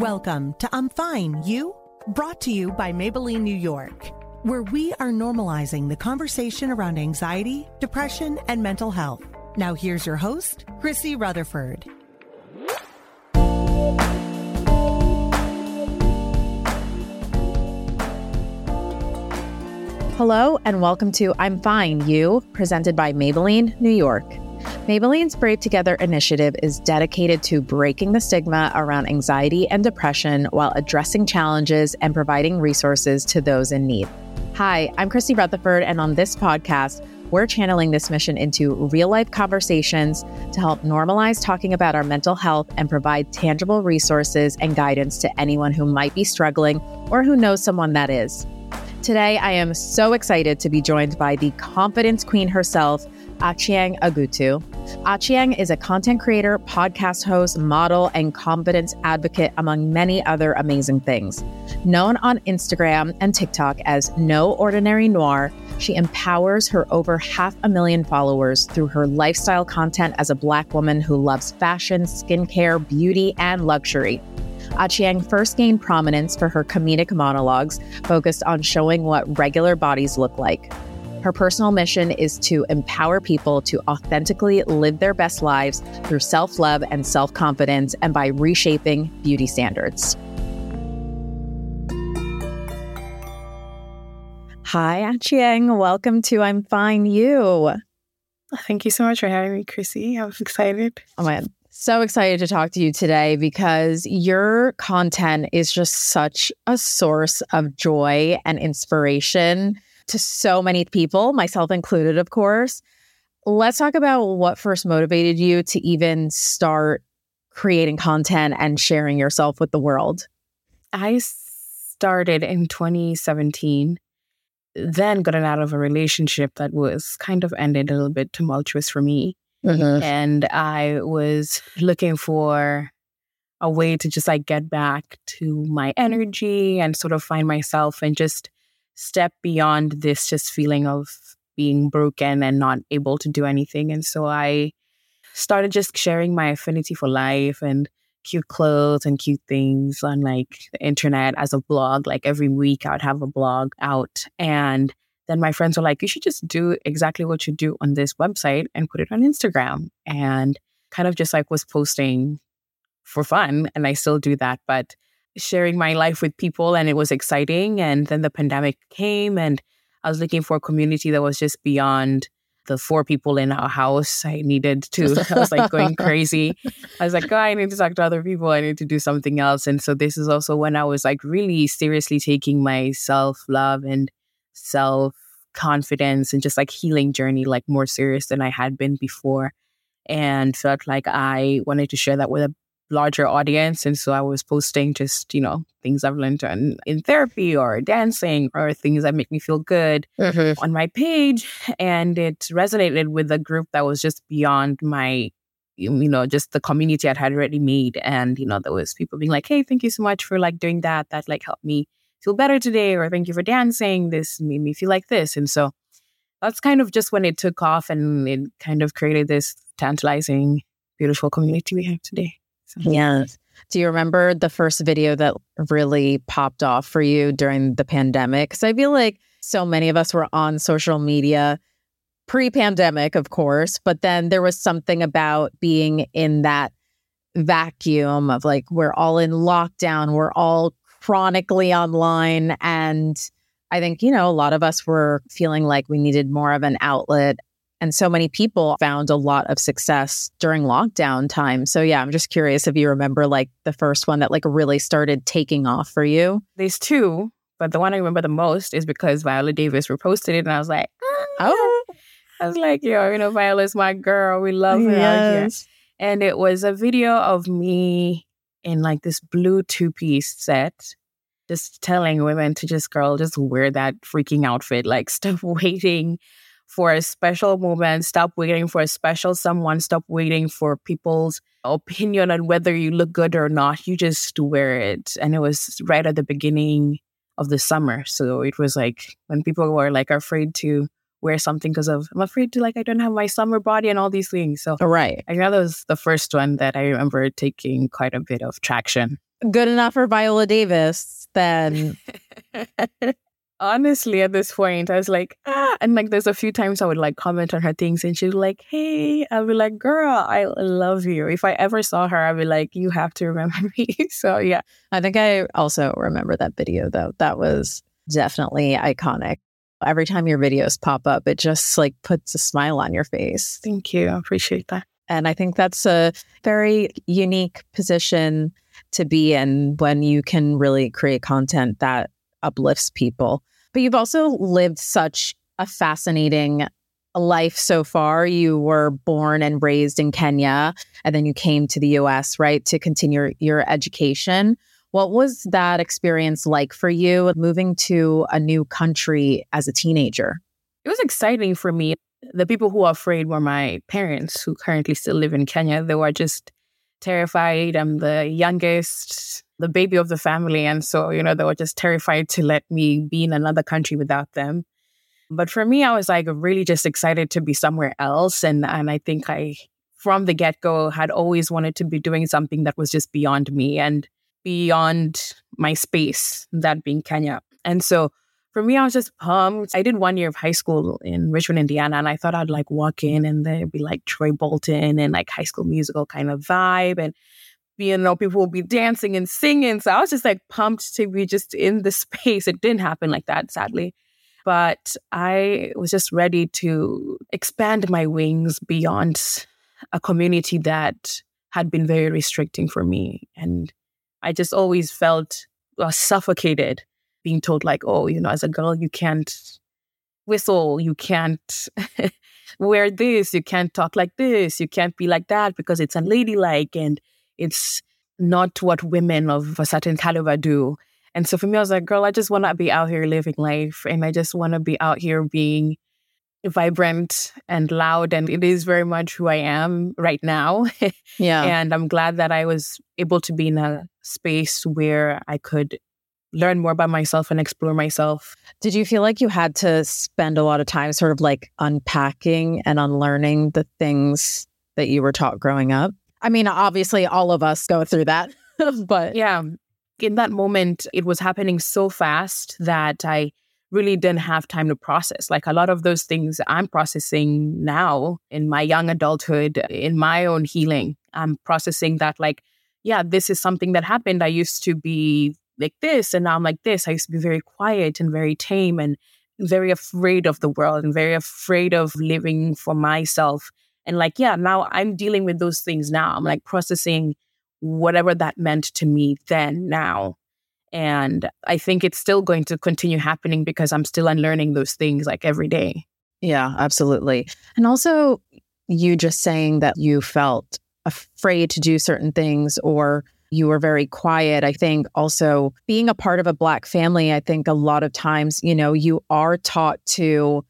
Welcome to I'm Fine, You, brought to you by Maybelline New York, where we are normalizing the conversation around anxiety, depression, and mental health. Now, here's your host, Chrissy Rutherford. Hello, and welcome to I'm Fine, You, presented by Maybelline New York. Maybelline's Brave Together initiative is dedicated to breaking the stigma around anxiety and depression while addressing challenges and providing resources to those in need. Hi, I'm Chrissy Rutherford, and on this podcast, we're channeling this mission into real life conversations to help normalize talking about our mental health and provide tangible resources and guidance to anyone who might be struggling or who knows someone that is. Today, I am so excited to be joined by the confidence queen herself, Achieng Agutu. Achieng is a content creator, podcast host, model, and confidence advocate, among many other amazing things. Known on Instagram and TikTok as No Ordinary Noire, she empowers her over half a million followers through her lifestyle content as a Black woman who loves fashion, skincare, beauty, and luxury. Achieng first gained prominence for her comedic monologues focused on showing what regular bodies look like. Her personal mission is to empower people to authentically live their best lives through self love and self confidence and by reshaping beauty standards. Hi, Achieng. Welcome to I'm Fine You. Thank you so much for having me, Chrissy. I'm excited. Oh my so excited to talk to you today because your content is just such a source of joy and inspiration to so many people, myself included, of course. Let's talk about what first motivated you to even start creating content and sharing yourself with the world. I started in 2017, then gotten out of a relationship that was kind of ended a little bit tumultuous for me. Mm-hmm. And I was looking for a way to just like get back to my energy and sort of find myself and just step beyond this just feeling of being broken and not able to do anything. And so I started just sharing my affinity for life and cute clothes and cute things on like the internet as a blog. Like every week I would have a blog out. And then my friends were like, you should just do exactly what you do on this website and put it on Instagram. And kind of just like was posting for fun. And I still do that. But sharing my life with people and it was exciting. And then the pandemic came and I was looking for a community that was just beyond the four people in our house. I needed to, I was like going crazy. I was like, oh, I need to talk to other people. I need to do something else. And so this is also when I was like really seriously taking my self love and self confidence and just like healing journey like more serious than I had been before and felt like I wanted to share that with a larger audience. And so I was posting just, you know, things I've learned in, in therapy or dancing or things that make me feel good mm-hmm. on my page. And it resonated with a group that was just beyond my, you know, just the community I had already made. And, you know, there was people being like, hey, thank you so much for like doing that. That like helped me feel better today. Or thank you for dancing. This made me feel like this. And so that's kind of just when it took off and it kind of created this tantalizing, beautiful community we have today. Yes. Do you remember the first video that really popped off for you during the pandemic? Because I feel like so many of us were on social media pre pandemic, of course, but then there was something about being in that vacuum of like, we're all in lockdown, we're all chronically online. And I think, you know, a lot of us were feeling like we needed more of an outlet and so many people found a lot of success during lockdown time. So yeah, I'm just curious if you remember like the first one that like really started taking off for you. There's two, but the one I remember the most is because Viola Davis reposted it and I was like, ah. oh, I was like, yo, you know, Viola's my girl. We love her yes. And it was a video of me in like this blue two piece set, just telling women to just, girl, just wear that freaking outfit. Like, stop waiting for a special moment. Stop waiting for a special someone. Stop waiting for people's opinion on whether you look good or not. You just wear it. And it was right at the beginning of the summer. So it was like when people were like afraid to wear something because of I'm afraid to like I don't have my summer body and all these things. So right. I know that was the first one that I remember taking quite a bit of traction. good enough for Viola Davis, then honestly at this point i was like ah and like there's a few times i would like comment on her things and she's like hey i'll be like girl i love you. If i ever saw her i'd be like you have to remember me. So yeah. I think i also remember that video though. That was definitely iconic. Every time your videos pop up it just like puts a smile on your face. Thank you. I appreciate that. And i think that's a very unique position to be in when you can really create content that uplifts people but you've also lived such a fascinating life so far. You were born and raised in Kenya, and then you came to the US, right, to continue your education. What was that experience like for you moving to a new country as a teenager? It was exciting for me. The people who were afraid were my parents, who currently still live in Kenya. They were just terrified. I'm the youngest the baby of the family. And so, you know, they were just terrified to let me be in another country without them. But for me, I was like really just excited to be somewhere else. And and I think I from the get-go had always wanted to be doing something that was just beyond me and beyond my space, that being Kenya. And so for me, I was just pumped. I did one year of high school in Richmond, Indiana, and I thought I'd like walk in and there'd be like Troy Bolton and like high school musical kind of vibe. And you know, people will be dancing and singing. So I was just like pumped to be just in the space. It didn't happen like that, sadly. But I was just ready to expand my wings beyond a community that had been very restricting for me. And I just always felt uh, suffocated being told, like, oh, you know, as a girl, you can't whistle, you can't wear this, you can't talk like this, you can't be like that because it's unladylike. And it's not what women of a certain caliber do. And so for me, I was like, girl, I just want to be out here living life. And I just want to be out here being vibrant and loud. And it is very much who I am right now. Yeah. and I'm glad that I was able to be in a space where I could learn more about myself and explore myself. Did you feel like you had to spend a lot of time sort of like unpacking and unlearning the things that you were taught growing up? I mean, obviously, all of us go through that, but yeah, in that moment, it was happening so fast that I really didn't have time to process. Like a lot of those things I'm processing now in my young adulthood, in my own healing. I'm processing that, like, yeah, this is something that happened. I used to be like this, and now I'm like this. I used to be very quiet and very tame and very afraid of the world and very afraid of living for myself. And like, yeah, now I'm dealing with those things now. I'm like processing whatever that meant to me then, now. And I think it's still going to continue happening because I'm still unlearning those things like every day. Yeah, absolutely. And also, you just saying that you felt afraid to do certain things or you were very quiet. I think also being a part of a Black family, I think a lot of times, you know, you are taught to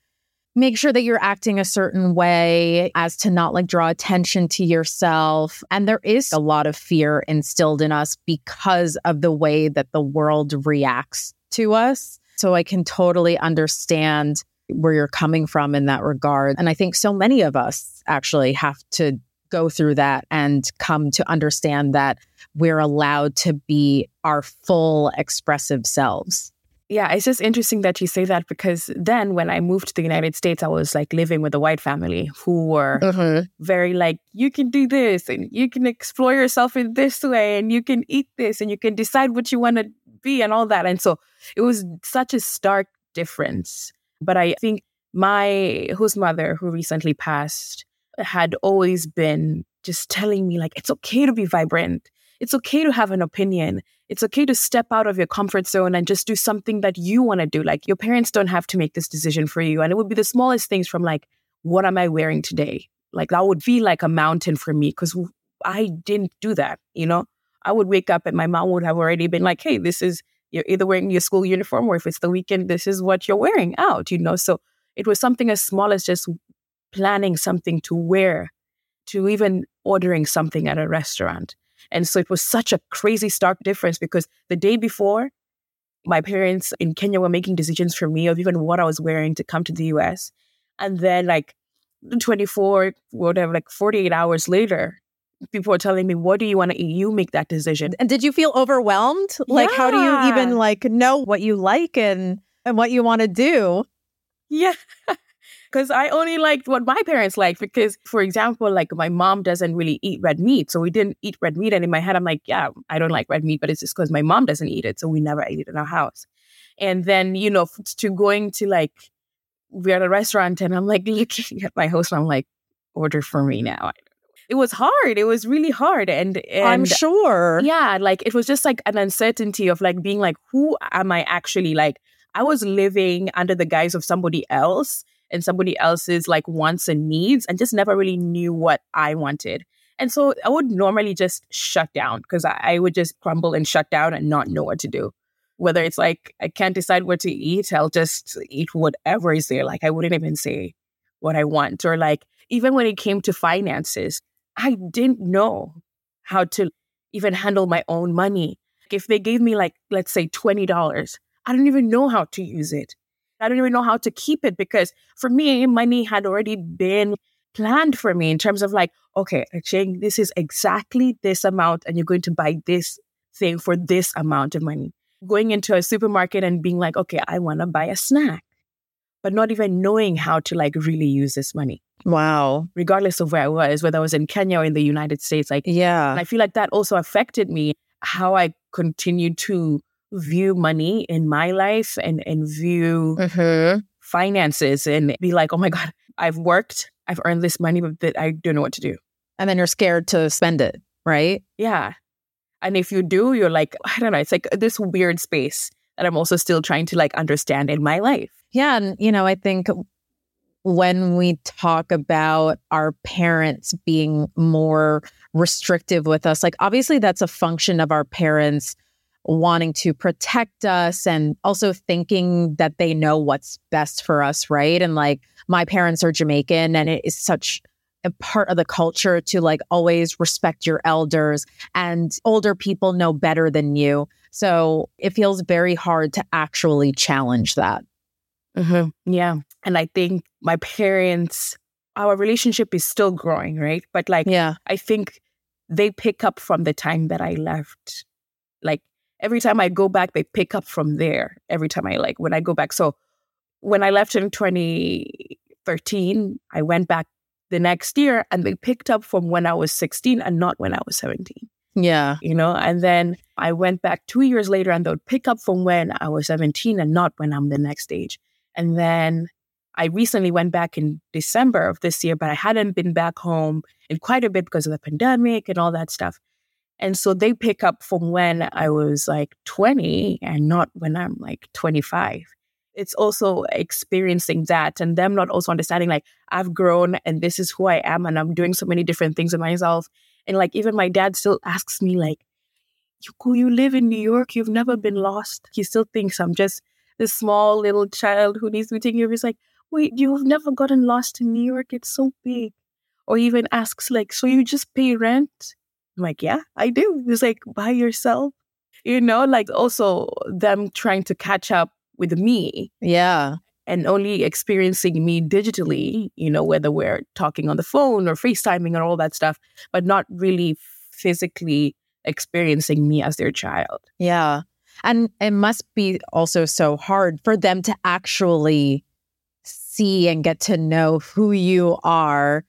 make sure that you're acting a certain way as to not like draw attention to yourself. And there is a lot of fear instilled in us because of the way that the world reacts to us. So I can totally understand where you're coming from in that regard. And I think so many of us actually have to go through that and come to understand that we're allowed to be our full expressive selves yeah, it's just interesting that you say that because then when I moved to the United States, I was like living with a white family who were mm-hmm. very like, you can do this and you can explore yourself in this way and you can eat this and you can decide what you want to be and all that. And so it was such a stark difference. But I think my whose mother, who recently passed, had always been just telling me like, it's okay to be vibrant. It's okay to have an opinion it's okay to step out of your comfort zone and just do something that you want to do. Like your parents don't have to make this decision for you. And it would be the smallest things from like, what am I wearing today? Like that would feel like a mountain for me because I didn't do that, you know? I would wake up and my mom would have already been like, hey, this is, you're either wearing your school uniform or if it's the weekend, this is what you're wearing out, you know? So it was something as small as just planning something to wear to even ordering something at a restaurant. And so it was such a crazy stark difference because the day before, my parents in Kenya were making decisions for me of even what I was wearing to come to the US. And then like 24, whatever, like 48 hours later, people were telling me, what do you want to eat? You make that decision. And did you feel overwhelmed? Like, how do you even like know what you like and and what you want to do? Yeah. Because I only liked what my parents liked. Because, for example, like my mom doesn't really eat red meat. So we didn't eat red meat. And in my head, I'm like, yeah, I don't like red meat, but it's just because my mom doesn't eat it. So we never ate it in our house. And then, you know, to going to like, we're at a restaurant and I'm like looking at my host and I'm like, order for me now. It was hard. It was really hard. And, and I'm sure. yeah, like it was just like an uncertainty of like being like, who am I actually? Like I was living under the guise of somebody else and somebody else's like wants and needs and just never really knew what I wanted. And so I would normally just shut down because I, I would just crumble and shut down and not know what to do. Whether it's like I can't decide what to eat, I'll just eat whatever is there. Like I wouldn't even say what I want. Or like even when it came to finances, I didn't know how to even handle my own money. If they gave me like, let's say $20, I don't even know how to use it. I don't even know how to keep it because for me, money had already been planned for me in terms of like, okay, this is exactly this amount and you're going to buy this thing for this amount of money. Going into a supermarket and being like, okay, I want to buy a snack, but not even knowing how to like really use this money, Wow. regardless of where I was, whether I was in Kenya or in the United States. Like, Yeah. I feel like that also affected me, how I continued to view money in my life and, and view Mm-hmm. finances and be like, oh my God, I've worked, I've earned this money, but that I don't know what to do. And then you're scared to spend it, right? Yeah. And if you do, you're like, I don't know, it's like this weird space that I'm also still trying to like understand in my life. Yeah. And, you know, I think when we talk about our parents being more restrictive with us, like obviously that's a function of our parents wanting to protect us and also thinking that they know what's best for us, right? And like my parents are Jamaican and it is such a part of the culture to like always respect your elders and older people know better than you. So it feels very hard to actually challenge that. Mm-hmm. Yeah. And I think my parents, our relationship is still growing, right? But like, Yeah. I think they pick up from the time that I left. Like every time I go back, they pick up from there. Every time I like when I go back. So when I left in 2013, I went back the next year and they picked up from when I was 16 and not when I was 17, Yeah. you know? And then I went back two years later and they would pick up from when I was 17 and not when I'm the next age. And then I recently went back in December of this year, but I hadn't been back home in quite a bit because of the pandemic and all that stuff. And so they pick up from when I was like 20 and not when I'm like 25. It's also experiencing that and them not also understanding like I've grown and this is who I am and I'm doing so many different things with myself. And like even my dad still asks me like, you you live in New York, you've never been lost. He still thinks I'm just this small little child who needs to be taken care of. He's like, wait, you've never gotten lost in New York. It's so big. Or even asks like, so you just pay rent? I'm like, yeah, I do. He's like, by yourself? You know, like also them trying to catch up with me Yeah. and only experiencing me digitally, you know, whether we're talking on the phone or FaceTiming and all that stuff, but not really physically experiencing me as their child. Yeah. And it must be also so hard for them to actually see and get to know who you are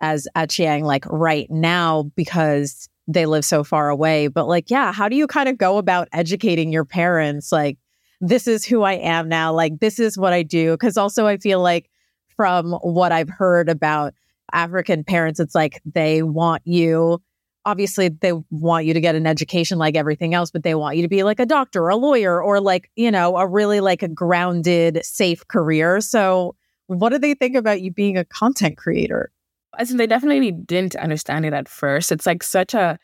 as Achieng, like right now, because they live so far away. But like, yeah, how do you kind of go about educating your parents? Like, this is who I am now. Like, this is what I do. Because also, I feel like from what I've heard about African parents, it's like they want you obviously they want you to get an education like everything else, but they want you to be like a doctor or a lawyer or like, you know, a really like a grounded, safe career. So what do they think about you being a content creator? I think they definitely didn't understand it at first. It's like such a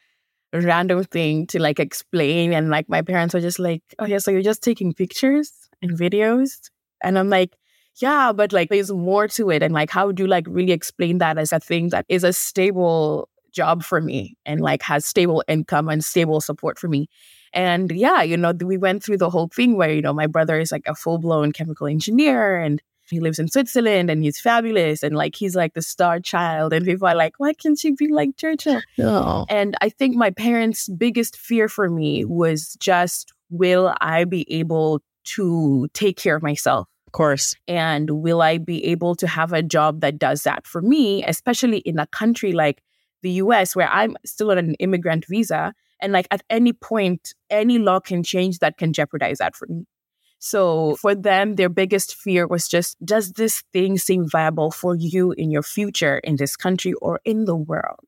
random thing to like explain. And like my parents were just like, oh, yeah, so you're just taking pictures and videos. And I'm like, yeah, but like there's more to it. And like, how do you like really explain that as a thing that is a stable job for me and like has stable income and stable support for me? And yeah, you know, we went through the whole thing where, you know, my brother is like a full blown chemical engineer and he lives in Switzerland and he's fabulous and like he's like the star child and people are like why can't she be like Churchill Oh. and I think my parents biggest fear for me was just will I be able to take care of myself Of course. and will I be able to have a job that does that for me, especially in a country like the US where I'm still on an immigrant visa? And like at any point, any law can change that can jeopardize that for me. So for them, their biggest fear was just does this thing seem viable for you in your future in this country or in the world?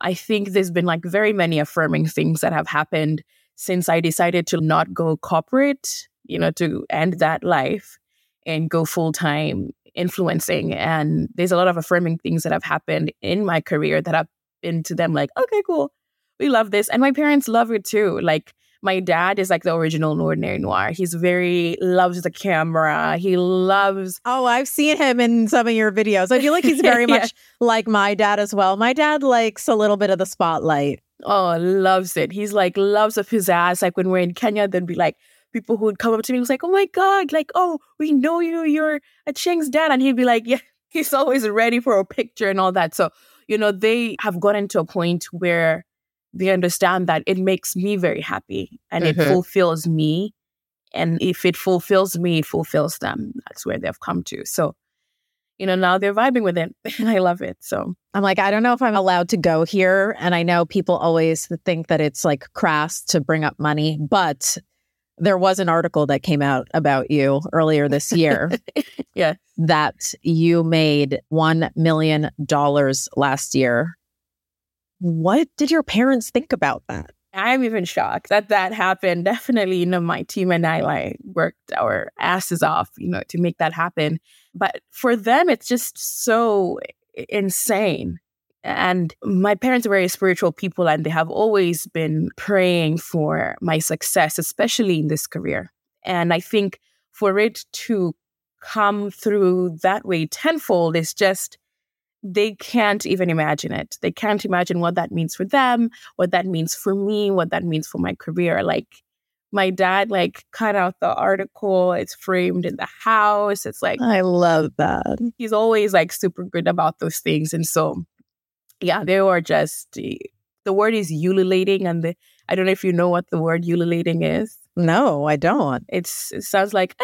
I think there's been like very many affirming things that have happened since I decided to not go corporate, you know, to end that life and go full time influencing. And there's a lot of affirming things that have happened in my career that have been to them like, okay, cool. We love this. And my parents love it too. Like, my dad is like the original Ordinary Noire. He's very, loves the camera. He loves, Oh, I've seen him in some of your videos. I feel like he's very Yeah. much like my dad as well. My dad likes a little bit of the spotlight. oh, loves it. He's like, loves of his ass. Like, when we're in Kenya, there'd be like, people who would come up to me was like, oh my God, like, oh, we know you. You're Achieng's dad. And he'd be like, yeah, he's always ready for a picture and all that. So, you know, they have gotten to a point where they understand that it makes me very happy and Mhm. it fulfills me. And if it fulfills me, it fulfills them. That's where they've come to. So, you know, now they're vibing with it. And I love it. So, I'm like, I don't know if I'm allowed to go here. And I know people always think that it's like crass to bring up money, but there was an article that came out about you earlier this year Yeah. that you made $1 million last year. What did your parents think about that? I'm even shocked that that happened. Definitely, you know, my team and I like worked our asses off, you know, to make that happen. But for them, it's just so insane. And my parents are very spiritual people, and they have always been praying for my success, especially in this career. And I think for it to come through that way tenfold is just, they can't even imagine it. They can't imagine what that means for them, what that means for me, what that means for my career. Like, my dad like cut out the article it's framed in the house it's like I love that. he's always like super good about those things. And so, yeah, they were just eh, the word is ululating, and the, I don't know if you know what the word ululating is. No, I don't. It's it sounds like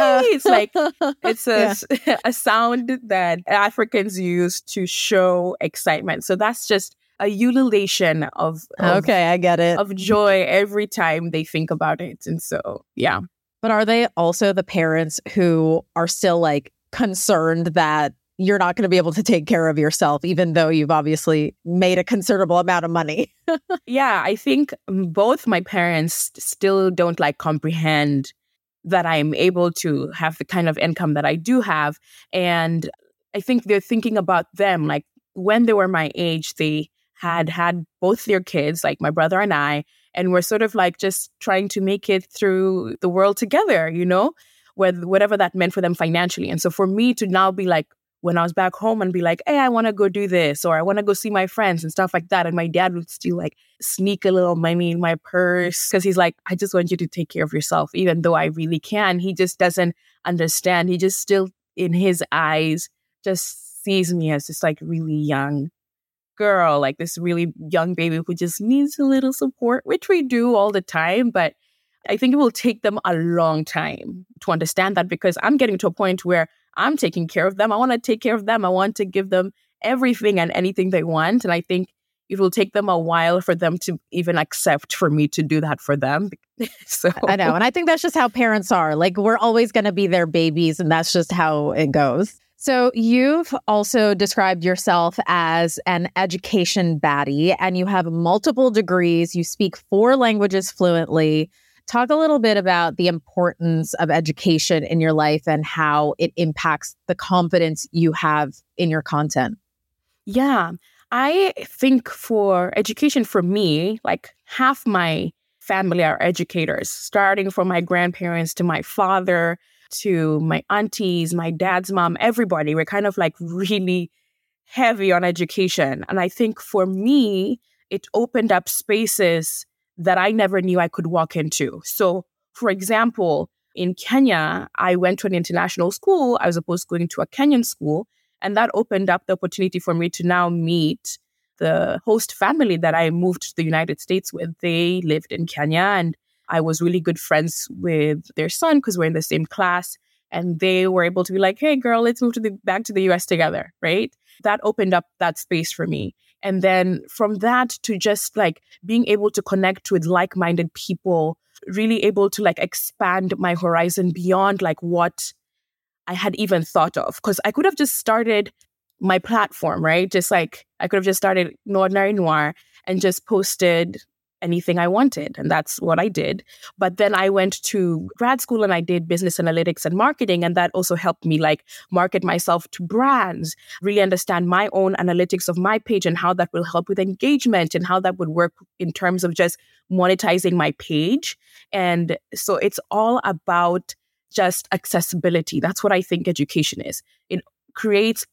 it's like it's a a sound that Africans use to show excitement. So that's just a ululation of, of okay, I get it. of joy every time they think about it. And so, yeah. But are they also the parents who are still like concerned that you're not going to be able to take care of yourself, even though you've obviously made a considerable amount of money? Yeah, I think both my parents still don't like comprehend that I'm able to have the kind of income that I do have. And I think they're thinking about them. Like when they were my age, they had had both their kids, like my brother and I, and we're sort of like just trying to make it through the world together, you know, with whatever that meant for them financially. And so for me to now be like, when I was back home and be like, hey, I want to go do this, or I want to go see my friends and stuff like that. And my dad would still like sneak a little money in my purse because he's like, I just want you to take care of yourself, even though I really can. He just doesn't understand. He just still, in his eyes, just sees me as this like really young girl, like this really young baby who just needs a little support, which we do all the time. But I think it will take them a long time to understand that because I'm getting to a point where I'm taking care of them. I want to take care of them. I want to give them everything and anything they want. And I think it will take them a while for them to even accept for me to do that for them. so I know. And I think that's just how parents are. Like, we're always going to be their babies, and that's just how it goes. So, you've also described yourself as an education baddie, and you have multiple degrees. You speak four languages fluently. Talk a little bit about the importance of education in your life and how it impacts the confidence you have in your content. Yeah. I think for education for me, like half my family are educators, starting from my grandparents to my father to my aunties, my dad's mom, everybody. We're kind of like really heavy on education. And I think for me, it opened up spaces that I never knew I could walk into. So, for example, in Kenya, I went to an international school as opposed to going to a Kenyan school. And that opened up the opportunity for me to now meet the host family that I moved to the United States with. They lived in Kenya and I was really good friends with their son because we're in the same class. And they were able to be like, hey, girl, let's move to the, back to the US together, right? That opened up that space for me. And then from that to just like being able to connect with like minded people, really able to like expand my horizon beyond like what I had even thought of. Because I could have just started my platform, right? Just like I could have just started Ordinary Noire and just posted anything I wanted. And that's what I did. But then I went to grad school and I did business analytics and marketing. And that also helped me like market myself to brands, really understand my own analytics of my page and how that will help with engagement and how that would work in terms of just monetizing my page. And so it's all about just accessibility. That's what I think education is. It creates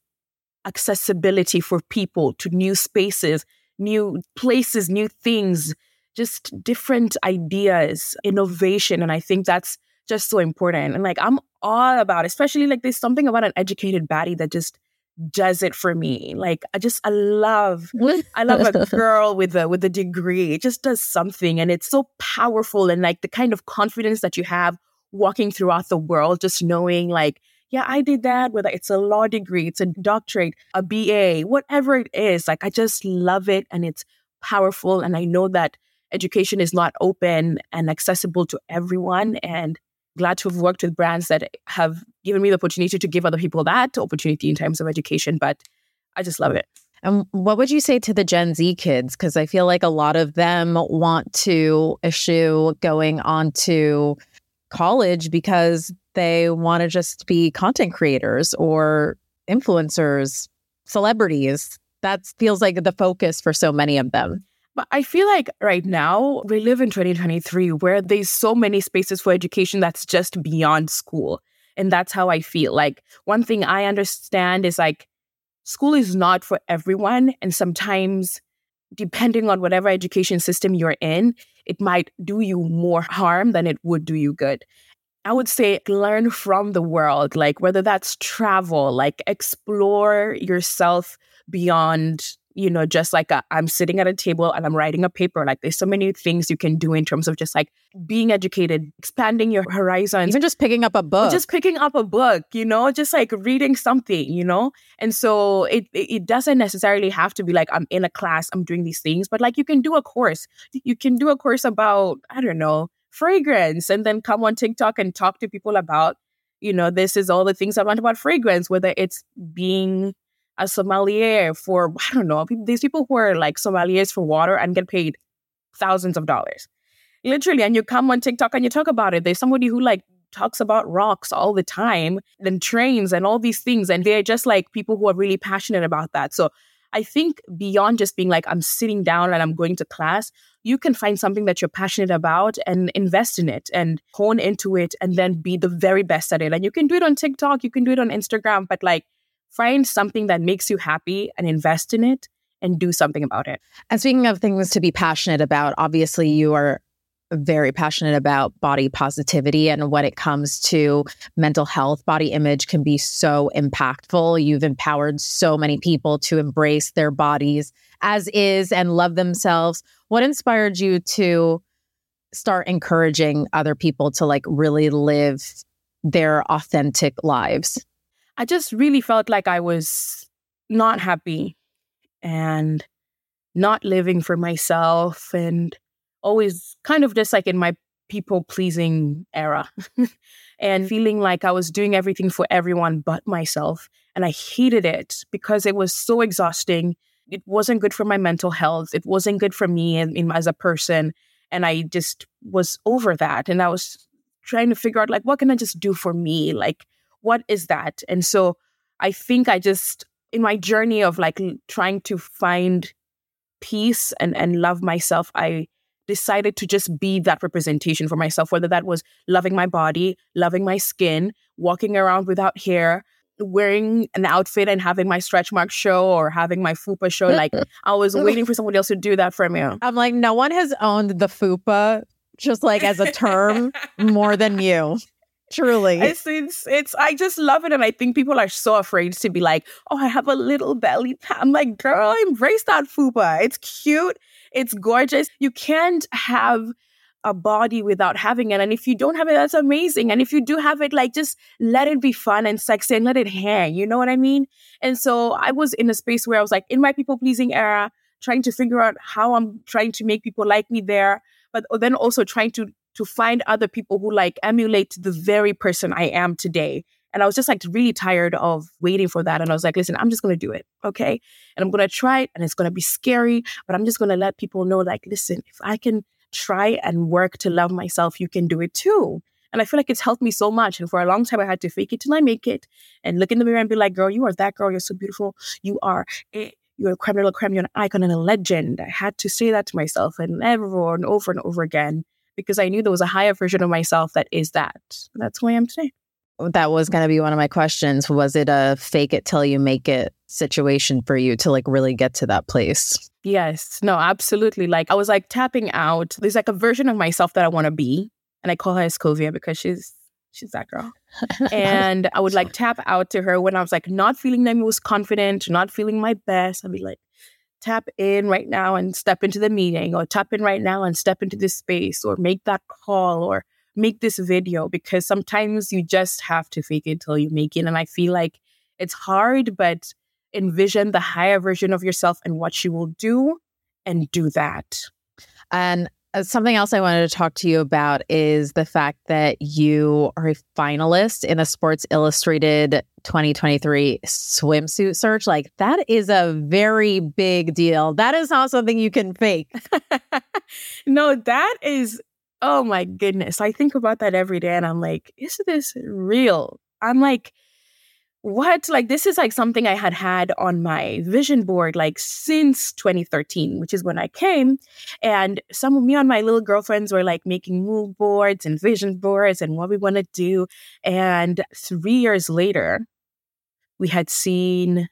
accessibility for people to new spaces, new places, new things, just different ideas, innovation. And I think that's just so important. And like, I'm all about, especially like there's something about an educated baddie that just does it for me. Like I just I love I love a girl with a with a degree. It just does something and it's so powerful and like the kind of confidence that you have walking throughout the world just knowing like yeah, I did that whether it's a law degree, it's a doctorate, a BA, whatever it is. Like I just love it and it's powerful and I know that education is not open and accessible to everyone. And glad to have worked with brands that have given me the opportunity to give other people that opportunity in terms of education. But I just love it. And what would you say to the Gen Z kids? Because I feel like a lot of them want to issue going on to college because they want to just be content creators or influencers, celebrities. That feels like the focus for so many of them. But I feel like right now we live in 2023 where there's so many spaces for education that's just beyond school. And that's how I feel. Like one thing I understand is like school is not for everyone. And sometimes, depending on whatever education system you're in, it might do you more harm than it would do you good. I would say learn from the world, like whether that's travel, like explore yourself beyond you know, just like uh, i am sitting at a table and I'm writing a paper. Like there's so many things you can do in terms of just like being educated, expanding your horizons. Even just picking up a book. Just picking up a book, you know, just like reading something, you know? And so it, it doesn't necessarily have to be like I'm in a class, I'm doing these things, but like you can do a course. You can do a course about, I don't know, fragrance and then come on TikTok and talk to people about, you know, this is all the things I learned about fragrance, whether it's being a sommelier for I don't know these people who are like sommeliers for water and get paid thousands of dollars, literally. And you come on TikTok and you talk about it. There's somebody who like talks about rocks all the time and trains and all these things, and they're just like people who are really passionate about that. So I think beyond just being like I'm sitting down and I'm going to class, you can find something that you're passionate about and invest in it and hone into it and then be the very best at it. And you can do it on TikTok, you can do it on Instagram, but like find something that makes you happy and invest in it and do something about it. And speaking of things to be passionate about, obviously you are very passionate about body positivity and when it comes to mental health body image can be so impactful. You've empowered so many people to embrace their bodies as is and love themselves. What inspired you to start encouraging other people to like really live their authentic lives I just really felt like I was not happy and not living for myself and always kind of just like in my people pleasing era and feeling like I was doing everything for everyone but myself. And I hated it because it was so exhausting. It wasn't good for my mental health. It wasn't good for me in, in, as a person. And I just was over that. And I was trying to figure out, like, what can I just do for me? Like, what is that? And so I think I just, in my journey of like trying to find peace and, and love myself, I decided to just be that representation for myself, whether that was loving my body, loving my skin, walking around without hair, wearing an outfit and having my stretch mark show or having my fupa show. Like I was waiting for somebody else to do that for me. I'm like, no one has owned the fupa just like as a term more than you. Truly. It's, it's, it's, I just love it. And I think people are so afraid to be like, oh, I have a little belly. I'm like, girl, embrace that fupa. It's cute. It's gorgeous. You can't have a body without having it. And if you don't have it, that's amazing. And if you do have it, like just let it be fun and sexy and let it hang. You know what I mean? And so I was in a space where I was like in my people pleasing era, trying to figure out how I'm trying to make people like me there, but oh, then also trying to to find other people who like emulate the very person I am today. And I was just like really tired of waiting for that. And I was like, listen, I'm just going to do it. Okay. And I'm going to try it and it's going to be scary, but I'm just going to let people know, like, listen, if I can try and work to love myself, you can do it too. And I feel like it's helped me so much. And for a long time, I had to fake it till I make it and look in the mirror and be like, girl, you are that girl. You're so beautiful. You are you're a creme de la creme. You're an icon and a legend. I had to say that to myself and over and over and over again because I knew there was a higher version of myself that is that. That's who I am today. That was going to be one of my questions. Was it a fake it till you make it situation for you to like really get to that place? Yes. No, absolutely. Like I was like tapping out. There's like a version of myself that I want to be. And I call her Escovia because she's she's that girl. and I would like tap out to her when I was like not feeling the most confident, not feeling my best. I'd be like, tap in right now and step into the meeting, or tap in right now and step into this space, or make that call, or make this video. Because sometimes you just have to fake it till you make it. And I feel like it's hard, but envision the higher version of yourself and what you will do and do that. And Uh, something else I wanted to talk to you about is the fact that you are a finalist in the Sports Illustrated 2023 swimsuit search. Like, that is a very big deal. That is not something you can fake. no, that is, oh my goodness. I think about that every day and I'm like, is this real? I'm like, what? Like this is like something i had had on my vision board like since 2013 which is when i came. And some of me and my little girlfriends were like making mood boards and vision boards and what we want to do. And three years later we had seen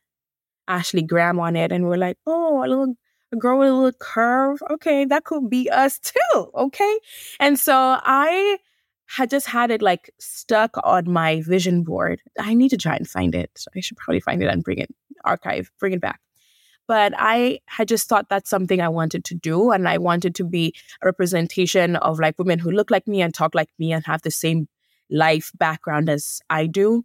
ashley graham on it and we we're like oh a little a girl with a little curve? Okay that could be us too okay? And so i had just had it like stuck on my vision board. I need to try and find it. I should probably find it and bring it, archive, bring it back. But I had just thought that's something I wanted to do. And I wanted to be a representation of like women who look like me and talk like me and have the same life background as I do.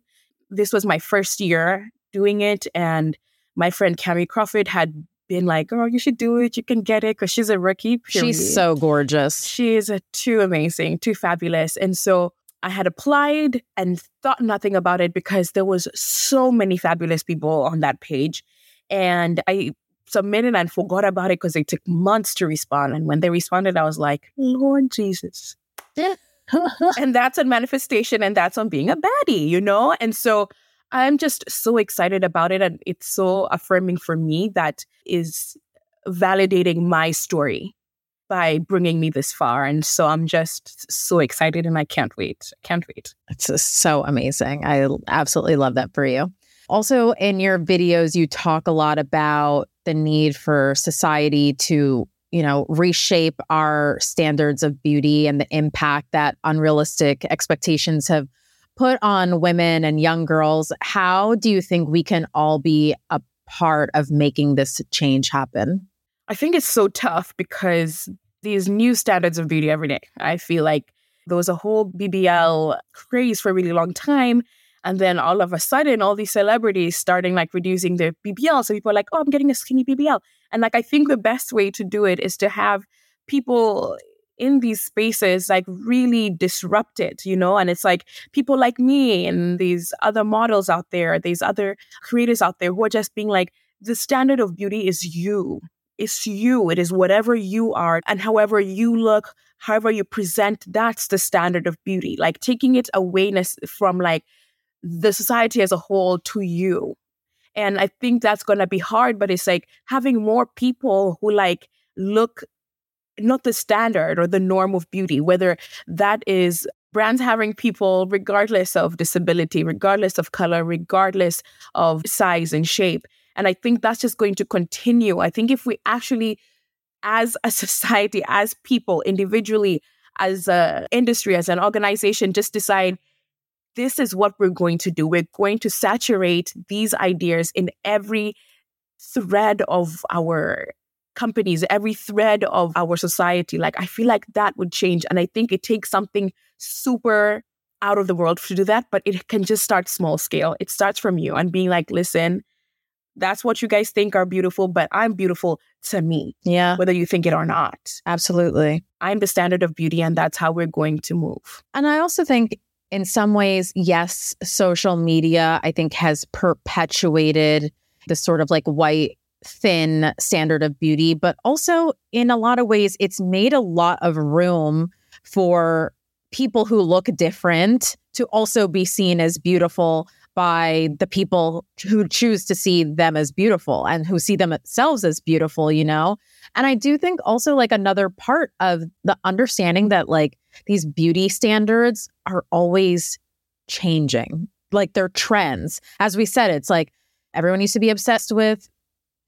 This was my first year doing it. And my friend Kamie Crawford had been like, girl, you should do it. You can get it because she's a rookie. Period. She's so gorgeous. She is a, too amazing, too fabulous. And so I had applied and thought nothing about it because there was so many fabulous people on that page. And I submitted and forgot about it because they took months to respond. And when they responded, I was like, Lord Jesus. and that's on manifestation and that's on being a baddie, you know? And so I'm just so excited about it. And it's so affirming for me that is validating my story by bringing me this far. And so I'm just so excited and I can't wait. Can't wait. It's so amazing. I absolutely love that for you. Also, in your videos, you talk a lot about the need for society to you know, reshape our standards of beauty and the impact that unrealistic expectations have put on women and young girls. How do you think we can all be a part of making this change happen? I think it's so tough because these new standards of beauty every day. I feel like there was a whole BBL craze for a really long time. And then all of a sudden, all these celebrities starting like reducing their BBL. So people are like, oh, I'm getting a skinny BBL. And like, I think the best way to do it is to have people in these spaces like really disrupted, you know? And it's like people like me and these other models out there, these other creators out there who are just being like, the standard of beauty is you. It's you. It is whatever you are and however you look, however you present, that's the standard of beauty. Like taking it awareness from like the society as a whole to you. And I think that's going to be hard, but it's like having more people who like look not the standard or the norm of beauty, whether that is brands having people, regardless of disability, regardless of color, regardless of size and shape. And I think that's just going to continue. I think if we actually, as a society, as people, individually, as an industry, as an organization, just decide this is what we're going to do. We're going to saturate these ideas in every thread of our companies, every thread of our society. Like, I feel like that would change. And I think it takes something super out of the world to do that, but it can just start small scale. It starts from you and being like, listen, that's what you guys think are beautiful, but I'm beautiful to me. Yeah. Whether you think it or not. Absolutely. I'm the standard of beauty, and that's how we're going to move. And I also think, in some ways, yes, social media, I think, has perpetuated the sort of like white, thin standard of beauty, but also in a lot of ways, it's made a lot of room for people who look different to also be seen as beautiful by the people who choose to see them as beautiful and who see themselves as beautiful, you know? And I do think also like another part of the understanding that like these beauty standards are always changing, like they're trends. As we said, it's like everyone used to be obsessed with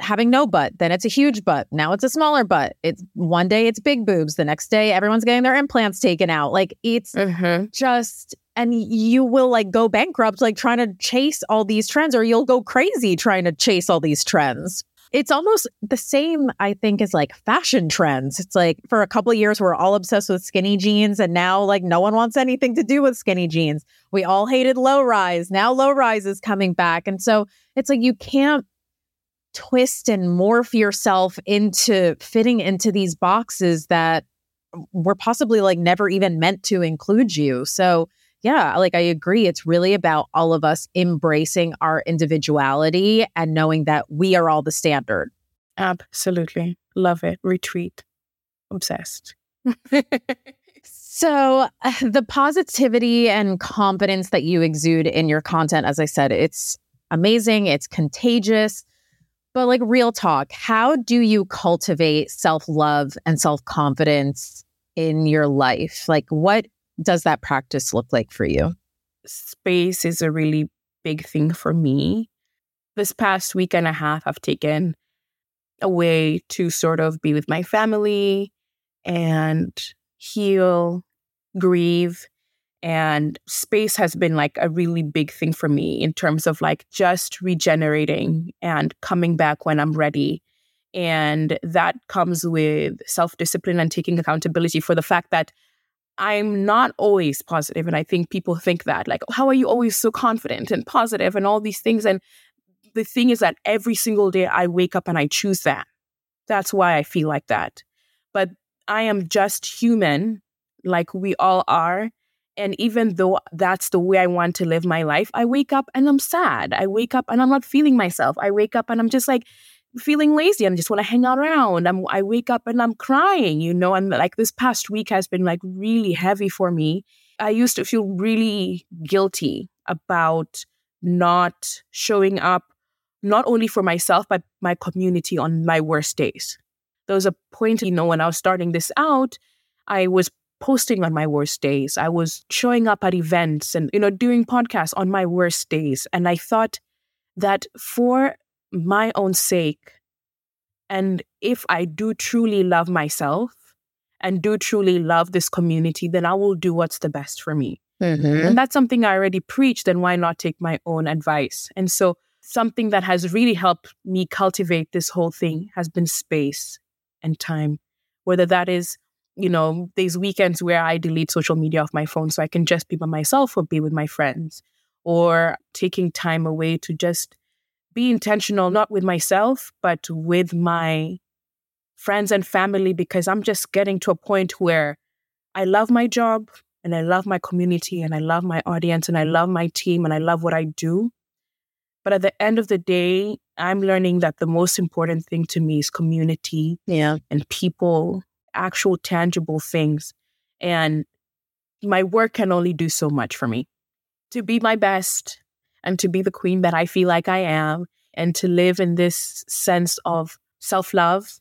having no butt, then it's a huge butt. Now it's a smaller butt. It's one day it's big boobs, the next day everyone's getting their implants taken out. Like it's mm-hmm. just and you will like go bankrupt like trying to chase all these trends or you'll go crazy trying to chase all these trends it's almost the same i think as like fashion trends it's like for a couple years we're all obsessed with skinny jeans and now like no one wants anything to do with skinny jeans we all hated low rise now low rise is coming back and so it's like you can't twist and morph yourself into fitting into these boxes that were possibly like never even meant to include you so yeah, like I agree. It's really about all of us embracing our individuality and knowing that we are all the standard. Absolutely. Love it. Retreat. Obsessed. so, uh, the positivity and confidence that you exude in your content, as I said, it's amazing, it's contagious. But, like, real talk, how do you cultivate self love and self confidence in your life? Like, what does that practice look like for you? Space is a really big thing for me. This past week and a half, I've taken a way to sort of be with my family and heal, grieve. And space has been like a really big thing for me in terms of like just regenerating and coming back when I'm ready. And that comes with self discipline and taking accountability for the fact that I'm not always positive, And I think people think that, like, how are you always so confident and positive and all these things? And the thing is that every single day I wake up and I choose that. That's why I feel like that. But I am just human, like we all are. And even though that's the way I want to live my life, I wake up and I'm sad. I wake up and I'm not feeling myself. I wake up and I'm just like, feeling lazy and just want to hang around. I'm, I wake up and I'm crying, you know, and like this past week has been like really heavy for me. I used to feel really guilty about not showing up, not only for myself, but my community on my worst days. There was a point, you know, when I was starting this out, I was posting on my worst days. I was showing up at events and, you know, doing podcasts on my worst days. And I thought that for my own sake. And if I do truly love myself and do truly love this community, then I will do what's the best for me. Mm-hmm. And that's something I already preach, then why not take my own advice? And so, something that has really helped me cultivate this whole thing has been space and time, whether that is you know, these weekends where I delete social media off my phone so I can just be by myself or be with my friends, or taking time away to just be intentional, not with myself, but with my friends and family, because I'm just getting to a point where I love my job and I love my community and I love my audience and I love my team and I love what I do. But at the end of the day, I'm learning that the most important thing to me is community yeah. and people, actual tangible things. And my work can only do so much for me. To be my best, and to be the queen that I feel like I am and to live in this sense of self love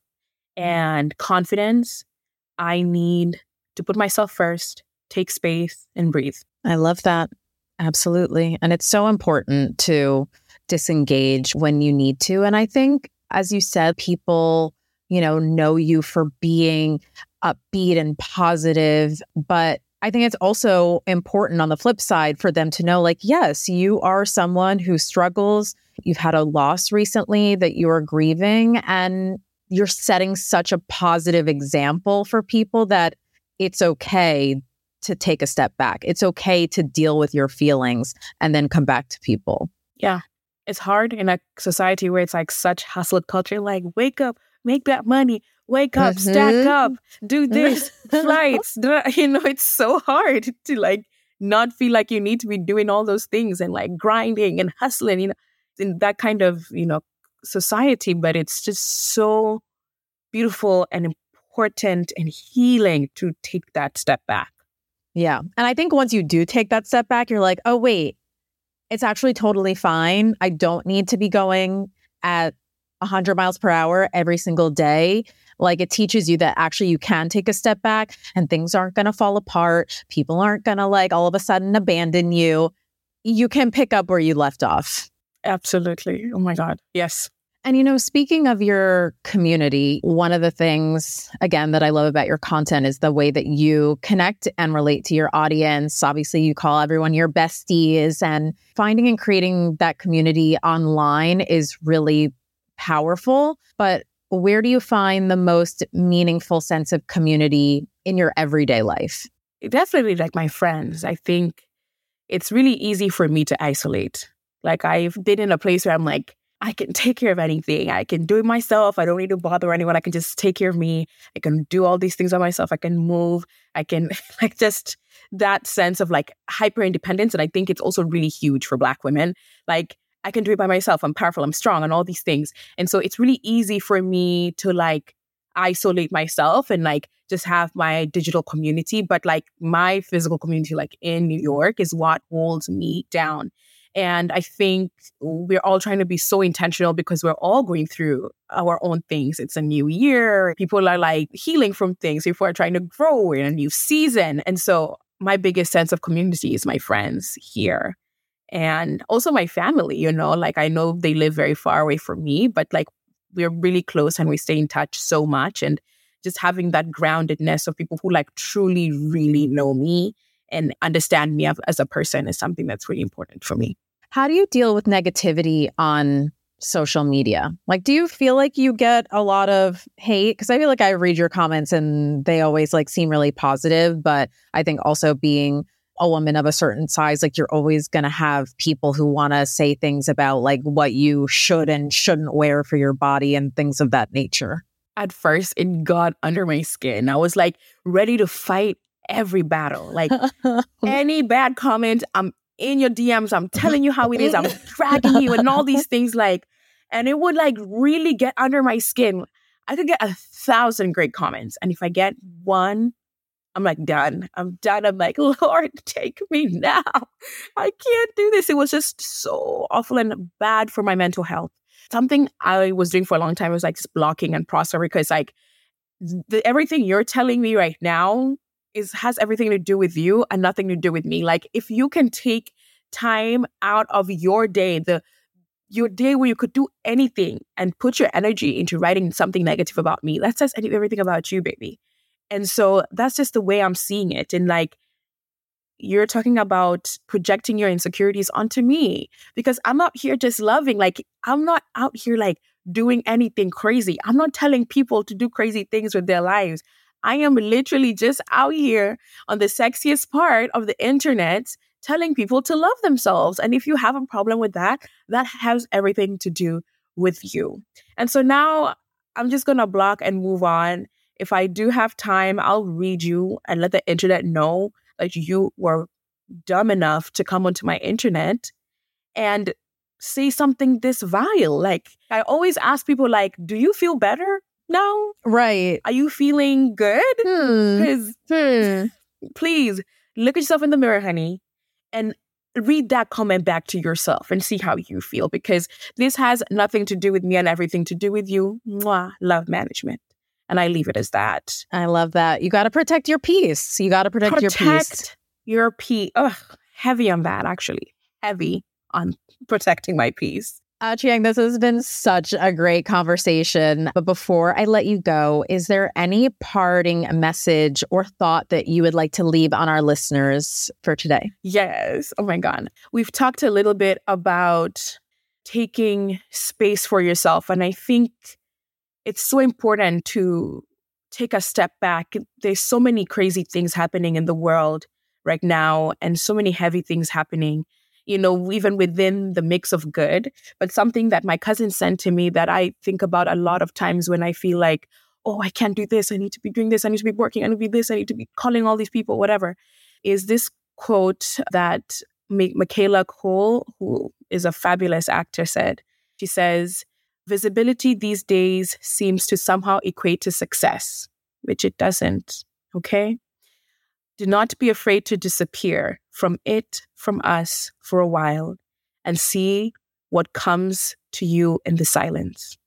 and confidence, I need to put myself first, take space, and breathe. I love that. Absolutely. And it's so important to disengage when you need to. And I think, as you said, people, you know, know you for being upbeat and positive, but I think it's also important on the flip side for them to know like, yes, you are someone who struggles. You've had a loss recently that you are grieving, and you're setting such a positive example for people that it's okay to take a step back. It's okay to deal with your feelings and then come back to people. Yeah. It's hard in a society where it's like such hustle culture, like wake up, make that money, wake up, mm-hmm. stack up, do this, flights. You know, it's so hard to like not feel like you need to be doing all those things and like grinding and hustling, you know, in that kind of, you know, society. But it's just so beautiful and important and healing to take that step back. Yeah. And I think once you do take that step back, you're like, oh, wait, it's actually totally fine. I don't need to be going at 100 miles per hour every single day. Like it teaches you that actually you can take a step back and things aren't going to fall apart. People aren't going to like all of a sudden abandon you. You can pick up where you left off. Absolutely. Oh my God. Yes. And, you know, speaking of your community, one of the things, again, that I love about your content is the way that you connect and relate to your audience. Obviously, you call everyone your besties, and finding and creating that community online is really powerful. But where do you find the most meaningful sense of community in your everyday life? Definitely like my friends. I think it's really easy for me to isolate. Like I've been in a place where I'm like, I can take care of anything. I can do it myself. I don't need to bother anyone. I can just take care of me. I can do all these things by myself. I can move. I can like just that sense of like hyper independence. And I think it's also really huge for Black women. Like I can do it by myself. I'm powerful. I'm strong and all these things. And so it's really easy for me to like isolate myself and like just have my digital community. But like my physical community, like in New York, is what holds me down. And I think we're all trying to be so intentional because we're all going through our own things. It's a new year. People are like healing from things. People are trying to grow in a new season. And so my biggest sense of community is my friends here. And also my family, you know, like I know they live very far away from me, but like we're really close and we stay in touch so much. And just having that groundedness of people who like truly, really know me and understand me as a person is something that's really important for me. How do you deal with negativity on social media? Like, do you feel like you get a lot of hate? Because I feel like I read your comments and they always like seem really positive. But I think also being a woman of a certain size, like you're always going to have people who want to say things about like what you should and shouldn't wear for your body and things of that nature. At first, it got under my skin. I was like ready to fight every battle. Like any bad comment, I'm in your DMs. I'm telling you how it is. I'm dragging you and all these things. Like, and it would like really get under my skin. I could get a thousand great comments. And if I get one, I'm like, done. I'm done. I'm like, Lord, take me now. I can't do this. It was just so awful and bad for my mental health. Something I was doing for a long time was like just blocking and processing because like the, everything you're telling me right now is has everything to do with you and nothing to do with me. Like if you can take time out of your day, the your day where you could do anything and put your energy into writing something negative about me, that says everything about you, baby. And so that's just the way I'm seeing it. And like you're talking about projecting your insecurities onto me because I'm not here just loving. Like I'm not out here like doing anything crazy. I'm not telling people to do crazy things with their lives. I am literally just out here on the sexiest part of the internet telling people to love themselves. And if you have a problem with that, that has everything to do with you. And so now I'm just going to block and move on. If I do have time, I'll read you and let the internet know that you were dumb enough to come onto my internet and say something this vile. Like I always ask people like, "Do you feel better?" now? Right. Are you feeling good? Because hmm. hmm. please look at yourself in the mirror, honey, and read that comment back to yourself and see how you feel because this has nothing to do with me and everything to do with you. Mwah, love management. And I leave it as that. I love that. You got to protect your peace. You got to protect, protect, your peace. Your peace. Ugh, heavy on that, actually. Heavy on protecting my peace. Ah, Achieng, this has been such a great conversation. But before I let you go, is there any parting message or thought that you would like to leave on our listeners for today? Yes. Oh my God. We've talked a little bit about taking space for yourself. And I think it's so important to take a step back. There's so many crazy things happening in the world right now, and so many heavy things happening you know, even within the mix of good. But something that my cousin sent to me that I think about a lot of times when I feel like, oh, I can't do this. I need to be doing this. I need to be working. I need to be this. I need to be calling all these people, whatever, is this quote that Michaela Coel, who is a fabulous actor, said. She says, Visibility these days seems to somehow equate to success, which it doesn't. Okay. Do not be afraid to disappear from it, from us for a while and see what comes to you in the silence.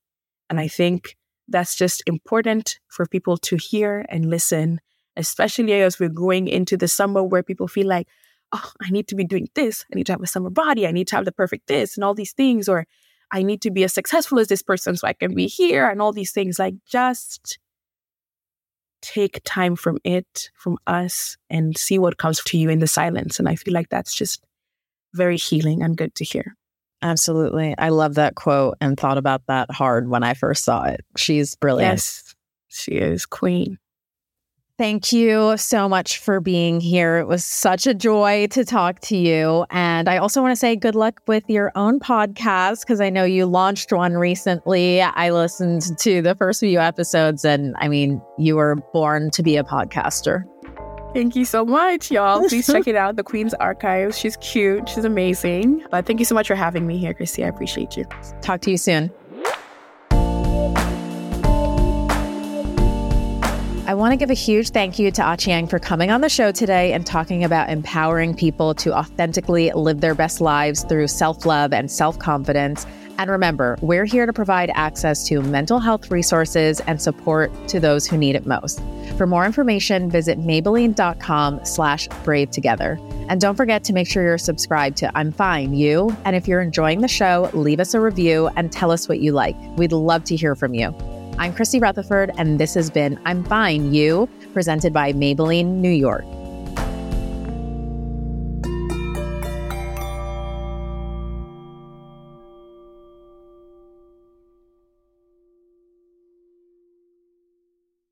And I think that's just important for people to hear and listen, especially as we're going into the summer where people feel like, oh, I need to be doing this. I need to have a summer body. I need to have the perfect this and all these things. Or I need to be as successful as this person so I can be here and all these things. Like just take time from it, from us, and see what comes to you in the silence. And I feel like that's just very healing and good to hear. Absolutely. I love that quote and thought about that hard when I first saw it. She's brilliant. Yes, she is queen. Thank you so much for being here. It was such a joy to talk to you. And I also want to say good luck with your own podcast because I know you launched one recently. I listened to the first few episodes, and I mean, you were born to be a podcaster. Thank you so much, y'all. Please check it out, The Queen's Archives. She's cute. She's amazing. But thank you so much for having me here, Chrissy. I appreciate you. Talk to you soon. I want to give a huge thank you to ah Achieng for coming on the show today and talking about empowering people to authentically live their best lives through self love and self confidence. And remember, we're here to provide access to mental health resources and support to those who need it most. For more information, visit Maybelline.com slash brave together. And don't forget to make sure you're subscribed to I'm Fine You. And if you're enjoying the show, leave us a review and tell us what you like. We'd love to hear from you. I'm Chrissy Rutherford, and this has been I'm Fine You, presented by Maybelline New York.